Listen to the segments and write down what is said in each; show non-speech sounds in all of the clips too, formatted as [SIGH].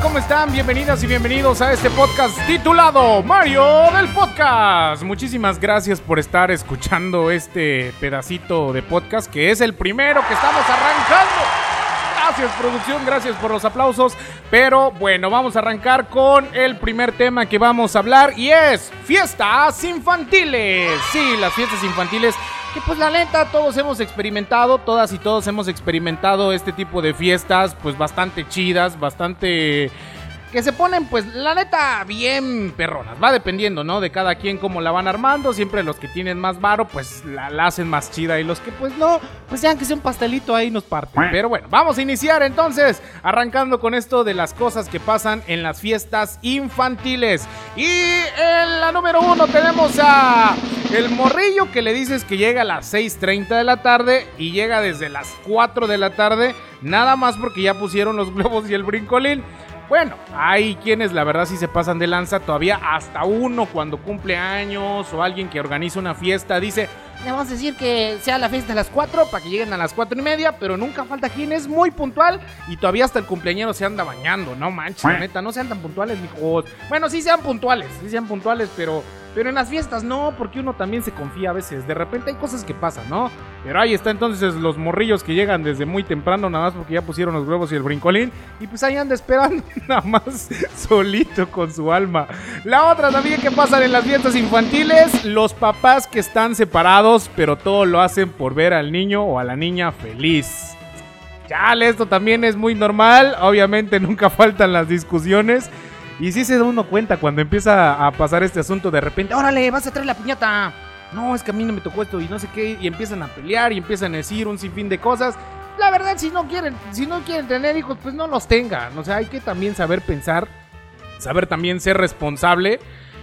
¿Cómo están? Bienvenidas y bienvenidos a este podcast titulado Mario del Podcast. Muchísimas gracias por estar escuchando este pedacito de podcast que es el primero que estamos arrancando. Gracias producción, gracias por los aplausos. Pero bueno, vamos a arrancar con el primer tema que vamos a hablar y es fiestas infantiles. Sí, las fiestas infantiles que pues la neta todos hemos experimentado, todas y todos hemos experimentado este tipo de fiestas pues bastante chidas, bastante que se ponen, pues, la neta, bien perronas. Va dependiendo, ¿no? De cada quien cómo la van armando. Siempre los que tienen más varo, pues, la, hacen más chida. Y los que, pues, no, pues, ya que sea un pastelito ahí nos parten. Pero bueno, vamos a iniciar entonces, arrancando con esto de las cosas que pasan en las fiestas infantiles. Y en la número uno tenemos a el morrillo que le dices que llega a las 6.30 de la tarde y llega desde las 4 de la tarde. Nada más porque ya pusieron los globos y el brincolín. Bueno, hay quienes la verdad sí se pasan de lanza todavía hasta uno cuando cumple años o alguien que organiza una fiesta dice, le vamos a decir que sea la fiesta a las 4 para que lleguen a las 4 y media, pero nunca falta quien es muy puntual y todavía hasta el cumpleañero se anda bañando, no manches, neta, no sean tan puntuales, mijos. Bueno, sí sean puntuales, sí sean puntuales, pero pero en las fiestas no, porque uno también se confía a veces. De repente hay cosas que pasan, ¿no? Pero ahí está entonces los morrillos que llegan desde muy temprano, nada más porque ya pusieron los huevos y el brincolín. Y pues ahí anda esperando, [LAUGHS] nada más solito con su alma. La otra también que pasan en las fiestas infantiles, los papás que están separados, pero todo lo hacen por ver al niño o a la niña feliz. Chale, esto también es muy normal. Obviamente nunca [LAUGHS] faltan las discusiones. Y sí se da uno cuenta cuando empieza a pasar este asunto de repente, órale, vas a traer la piñata. No, es que a mí no me tocó esto y no sé qué. Y empiezan a pelear y empiezan a decir un sinfín de cosas. La verdad, si no quieren, si no quieren tener hijos, pues no los tengan. O sea, hay que también saber pensar, saber también ser responsable.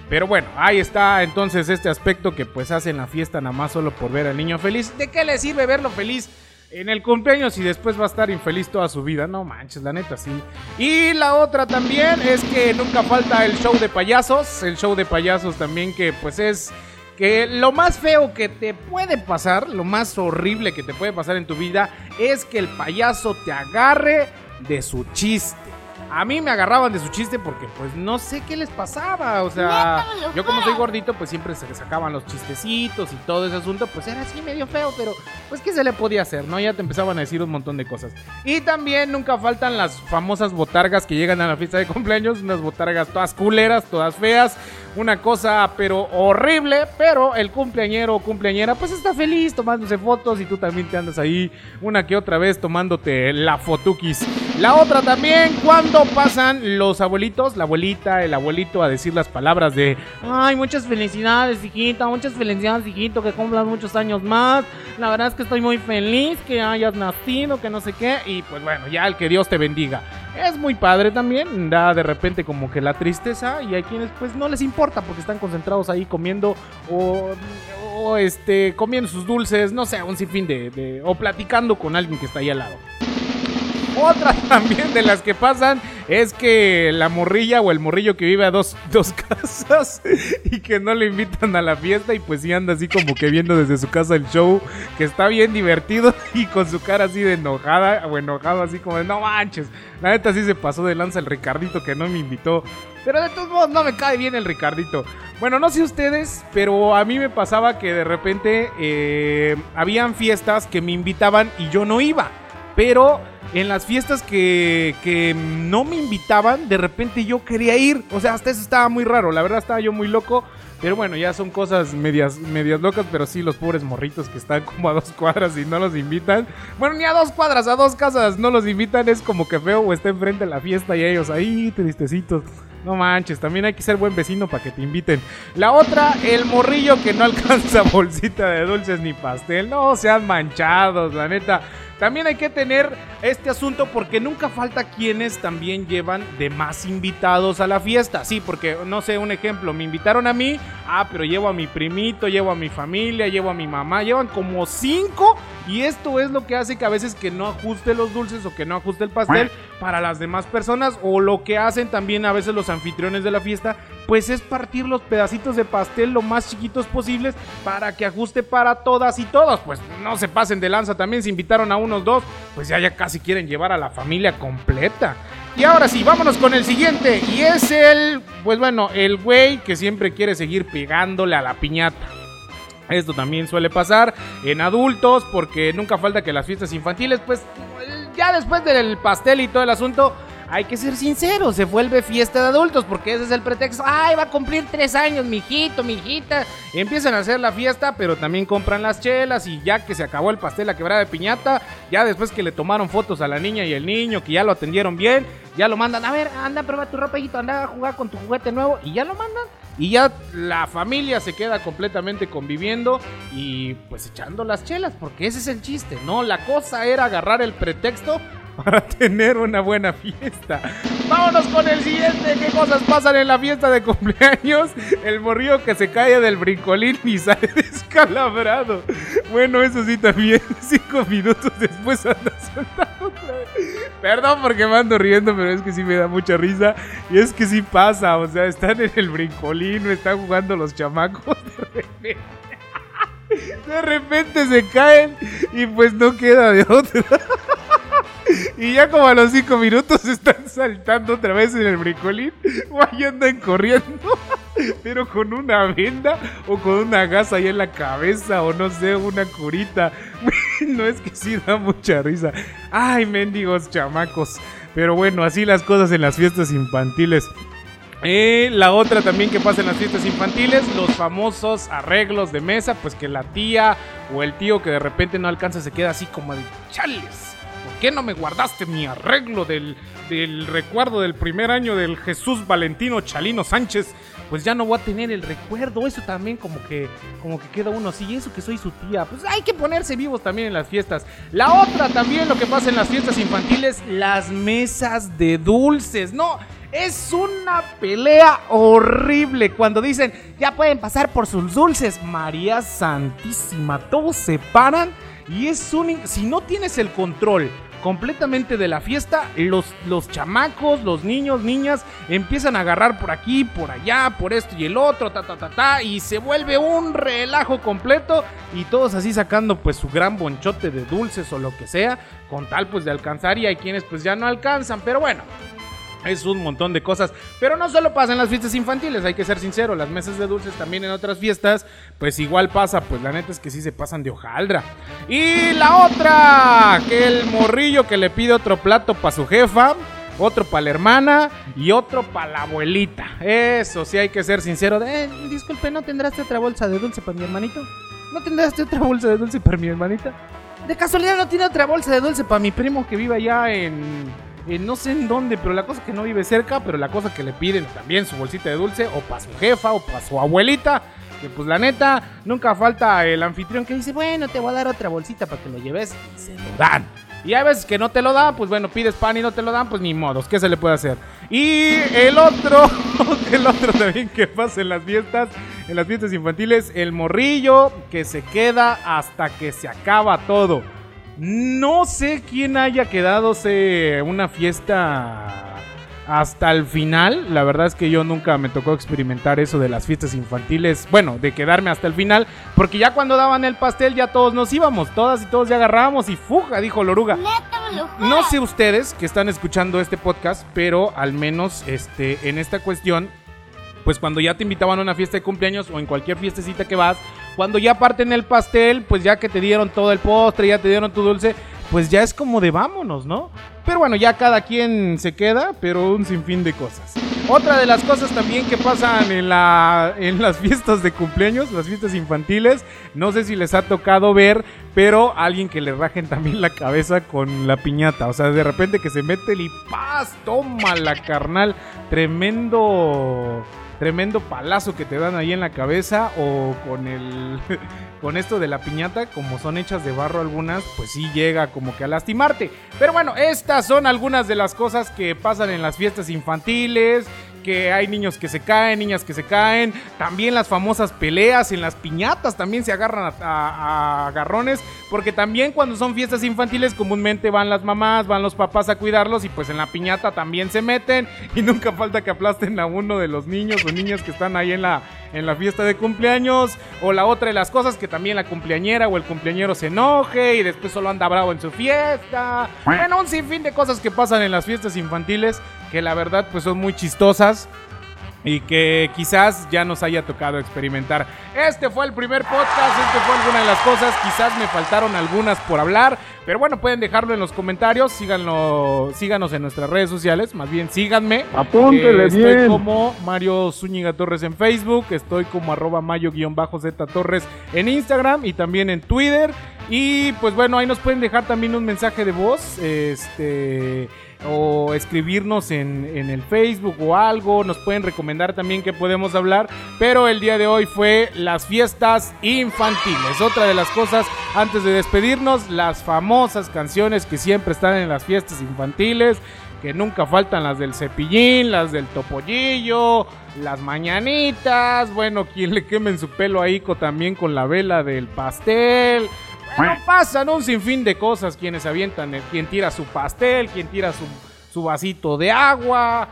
Pero bueno, ahí está entonces este aspecto que pues hacen la fiesta nada más solo por ver al niño feliz. ¿De qué le sirve verlo feliz? En el cumpleaños y después va a estar infeliz toda su vida. No manches, la neta, sí. Y la otra también es que nunca falta el show de payasos. El show de payasos también que pues es que lo más feo que te puede pasar, lo más horrible que te puede pasar en tu vida es que el payaso te agarre de su chiste a mí me agarraban de su chiste porque pues no sé qué les pasaba. O sea, yo como soy gordito, pues siempre se les sacaban los chistecitos y todo ese asunto, pues era así medio feo, pero pues qué se le podía hacer, ¿no? Ya te empezaban a decir un montón de cosas. Y también nunca faltan las famosas botargas que llegan a la fiesta de cumpleaños, unas botargas todas culeras, todas feas, una cosa pero horrible, pero el cumpleañero o cumpleañera pues está feliz tomándose fotos y tú también te andas ahí una que otra vez tomándote la fotukis. La otra también, cuando pasan los abuelitos, la abuelita, el abuelito a decir las palabras de Ay, muchas felicidades, hijita, muchas felicidades, hijito, que cumplan muchos años más. La verdad es que estoy muy feliz que hayas nacido, que no sé qué. Y pues bueno, ya el que Dios te bendiga. Es muy padre también, da de repente como que la tristeza y hay quienes pues no les importa porque están concentrados ahí comiendo o, este comiendo sus dulces, no sé, un sinfín de o platicando con alguien que está ahí al lado. Otra [LAUGHS] también de las que pasan es que la morrilla o el morrillo que vive a dos, [LAUGHS] dos casas y que no le invitan a la fiesta y pues sí anda así como que viendo desde su casa el show que está bien divertido [LAUGHS] y con su cara así de enojada o enojado así como de no manches. La neta sí se pasó de lanza el Ricardito que no me invitó. Pero de todos modos no me cae bien el Ricardito. Bueno, no sé ustedes, pero a mí me pasaba que de repente eh, habían fiestas que me invitaban y yo no iba. Pero en las fiestas que, que, no me invitaban, de repente yo quería ir. O sea, hasta eso estaba muy raro. La verdad estaba yo muy loco. Pero bueno, ya son cosas medias, medias locas. Pero sí, los pobres morritos que están como a dos cuadras y no los invitan. Bueno, ni a dos cuadras, a dos casas no los invitan. Es como que feo o está enfrente de la fiesta y ellos ahí tristecitos. No manches, también hay que ser buen vecino para que te inviten. La otra, el morrillo que no [LAUGHS] alcanza bolsita de dulces ni pastel. No sean manchados, la neta. También hay que tener este asunto porque nunca falta quienes también llevan de más invitados a la fiesta. Sí, porque no sé, un ejemplo, me invitaron a mí, ah, pero llevo a mi primito, llevo a mi familia, llevo a mi mamá, llevan como cinco y esto es lo que hace que a veces que no ajuste los dulces o que no ajuste el pastel para las demás personas o lo que hacen también a veces los anfitriones de la fiesta, pues es partir los pedacitos de pastel lo más chiquitos posibles para que ajuste para todas y todos. Pues no se pasen de lanza también, se invitaron a unos dos, pues ya, ya casi quieren llevar a la familia completa. Y ahora sí, vámonos con el siguiente. Y es el, pues bueno, el güey que siempre quiere seguir pegándole a la piñata. Esto también suele pasar en adultos porque nunca falta que las fiestas infantiles, pues ya después del pastel y todo el asunto, hay que ser sinceros, se vuelve fiesta de adultos porque ese es el pretexto. Ay, va a cumplir tres años, mijito, mijita. Empiezan a hacer la fiesta, pero también compran las chelas y ya que se acabó el pastel, la quebrada de piñata, ya después que le tomaron fotos a la niña y el niño, que ya lo atendieron bien, ya lo mandan. A ver, anda a probar tu ropa, hijito, anda a jugar con tu juguete nuevo y ya lo mandan. Y ya la familia se queda completamente conviviendo y pues echando las chelas, porque ese es el chiste, ¿no? La cosa era agarrar el pretexto [LAUGHS] para tener una buena fiesta. Vámonos con el siguiente. ¿Qué cosas pasan en la fiesta de cumpleaños? El morrillo que se cae del brincolín y sale [LAUGHS] descalabrado. Bueno, eso sí también. [LAUGHS] Cinco minutos después anda soltando otra vez. Perdón porque me ando riendo, pero es que sí me da mucha risa. Y es que sí pasa. O sea, están en el brincolín, están jugando los chamacos. De repente. De repente se caen y pues no queda de otra. Y ya como a los cinco minutos están saltando otra vez en el bricolín. Ahí [LAUGHS] andan corriendo. [LAUGHS] Pero con una venda o con una gasa ahí en la cabeza o no sé, una curita. [LAUGHS] No es que sí da mucha risa. Ay, mendigos chamacos. Pero bueno, así las cosas en las fiestas infantiles. Eh, la otra también que pasa en las fiestas infantiles, los famosos arreglos de mesa, pues que la tía o el tío que de repente no alcanza se queda así como de chales qué no me guardaste mi arreglo del, del recuerdo del primer año del Jesús Valentino Chalino Sánchez? Pues ya no voy a tener el recuerdo. Eso también como que, como que queda uno así. Eso que soy su tía. Pues hay que ponerse vivos también en las fiestas. La otra también lo que pasa en las fiestas infantiles, las mesas de dulces. No, es una pelea horrible cuando dicen, ya pueden pasar por sus dulces. María Santísima, todos se paran y es un... Si no tienes el control completamente de la fiesta, los, los chamacos, los niños, niñas, empiezan a agarrar por aquí, por allá, por esto y el otro, ta, ta, ta, ta, y se vuelve un relajo completo y todos así sacando pues su gran bonchote de dulces o lo que sea, con tal pues de alcanzar y hay quienes pues ya no alcanzan, pero bueno, es un montón de cosas. Pero no solo pasa en las fiestas infantiles, hay que ser sincero. Las mesas de dulces también en otras fiestas, pues igual pasa. Pues la neta es que sí se pasan de hojaldra. Y la otra, que el morrillo que le pide otro plato para su jefa. Otro para la hermana y otro para la abuelita. Eso sí hay que ser sincero. Eh, disculpe, ¿no tendrás otra bolsa de dulce para mi hermanito? ¿No tendrás otra bolsa de dulce para mi hermanita? De casualidad no tiene otra bolsa de dulce para mi primo que vive allá en no sé en dónde, pero la cosa que no vive cerca, pero la cosa que le piden también su bolsita de dulce, o para su jefa, o para su abuelita, que pues la neta, nunca falta el anfitrión que dice, bueno, te voy a dar otra bolsita para que lo lleves, se lo dan. Y hay veces que no te lo dan, pues bueno, pides pan y no te lo dan, pues ni modos, ¿qué se le puede hacer? Y el otro, [LAUGHS] el otro también que pasa en las fiestas, en las fiestas infantiles, el morrillo que se queda hasta que se acaba todo. No sé quién haya quedadose una fiesta hasta el final. La verdad es que yo nunca me tocó experimentar eso de las fiestas infantiles. Bueno, de quedarme hasta el final. Porque ya cuando daban el pastel ya todos nos íbamos. Todas y todos ya agarrábamos y fuga, dijo Loruga. No sé ustedes que están escuchando este podcast, pero al menos este, en esta cuestión pues cuando ya te invitaban a una fiesta de cumpleaños o en cualquier fiestecita que vas, cuando ya parten el pastel, pues ya que te dieron todo el postre, ya te dieron tu dulce, pues ya es como de vámonos, ¿no? Pero bueno, ya cada quien se queda, pero un sinfín de cosas. Otra de las cosas también que pasan en, la, en las fiestas de cumpleaños, las fiestas infantiles, no sé si les ha tocado ver, pero alguien que le rajen también la cabeza con la piñata. O sea, de repente que se mete el y ¡paz! Toma la carnal. Tremendo tremendo palazo que te dan ahí en la cabeza o con el [LAUGHS] con esto de la piñata, como son hechas de barro algunas, pues sí llega como que a lastimarte. Pero bueno, estas son algunas de las cosas que pasan en las fiestas infantiles, que hay niños que se caen, niñas que se caen, también las famosas peleas en las piñatas también se agarran a, agarrones, porque también cuando son fiestas infantiles comúnmente van las mamás, van los papás a cuidarlos y pues en la piñata también se meten y nunca falta que aplasten a uno de los niños o niñas que están ahí en la, en la fiesta de cumpleaños, o la otra de las cosas que también la cumpleañera o el cumpleañero se enoje y después solo anda bravo en su fiesta. Bueno, un sinfín de cosas que pasan en las fiestas infantiles que la verdad pues son muy chistosas y que quizás ya nos haya tocado experimentar. Este fue el primer podcast, este fue alguna de las cosas, quizás me faltaron algunas por hablar, pero bueno, pueden dejarlo en los comentarios, síganlo, síganos en nuestras redes sociales, más bien síganme. Apúntele eh, estoy como Mario Zúñiga Torres en Facebook, estoy como arroba mayo-z Torres en Instagram y también en Twitter. Y pues bueno, ahí nos pueden dejar también un mensaje de voz, este o escribirnos en, el Facebook o algo. Nos pueden recomendar también que podemos hablar. Pero el día de hoy fue las fiestas infantiles. Otra de las cosas antes de despedirnos, las famosas canciones que siempre están en las fiestas infantiles. Que nunca faltan las del cepillín, las del topollillo, las mañanitas. Bueno, quien le quemen su pelo ahí también con la vela del pastel. Pasan un sinfín de cosas quienes avientan, quien tira su pastel, quien tira su, vasito de agua.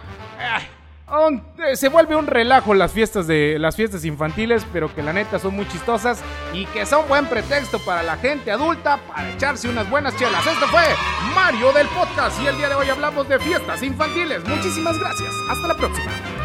Eh, se vuelve un relajo las fiestas de las fiestas infantiles, pero que la neta son muy chistosas y que son buen pretexto para la gente adulta para echarse unas buenas chelas. Esto fue Mario del podcast y el día de hoy hablamos de fiestas infantiles. Muchísimas gracias. Hasta la próxima.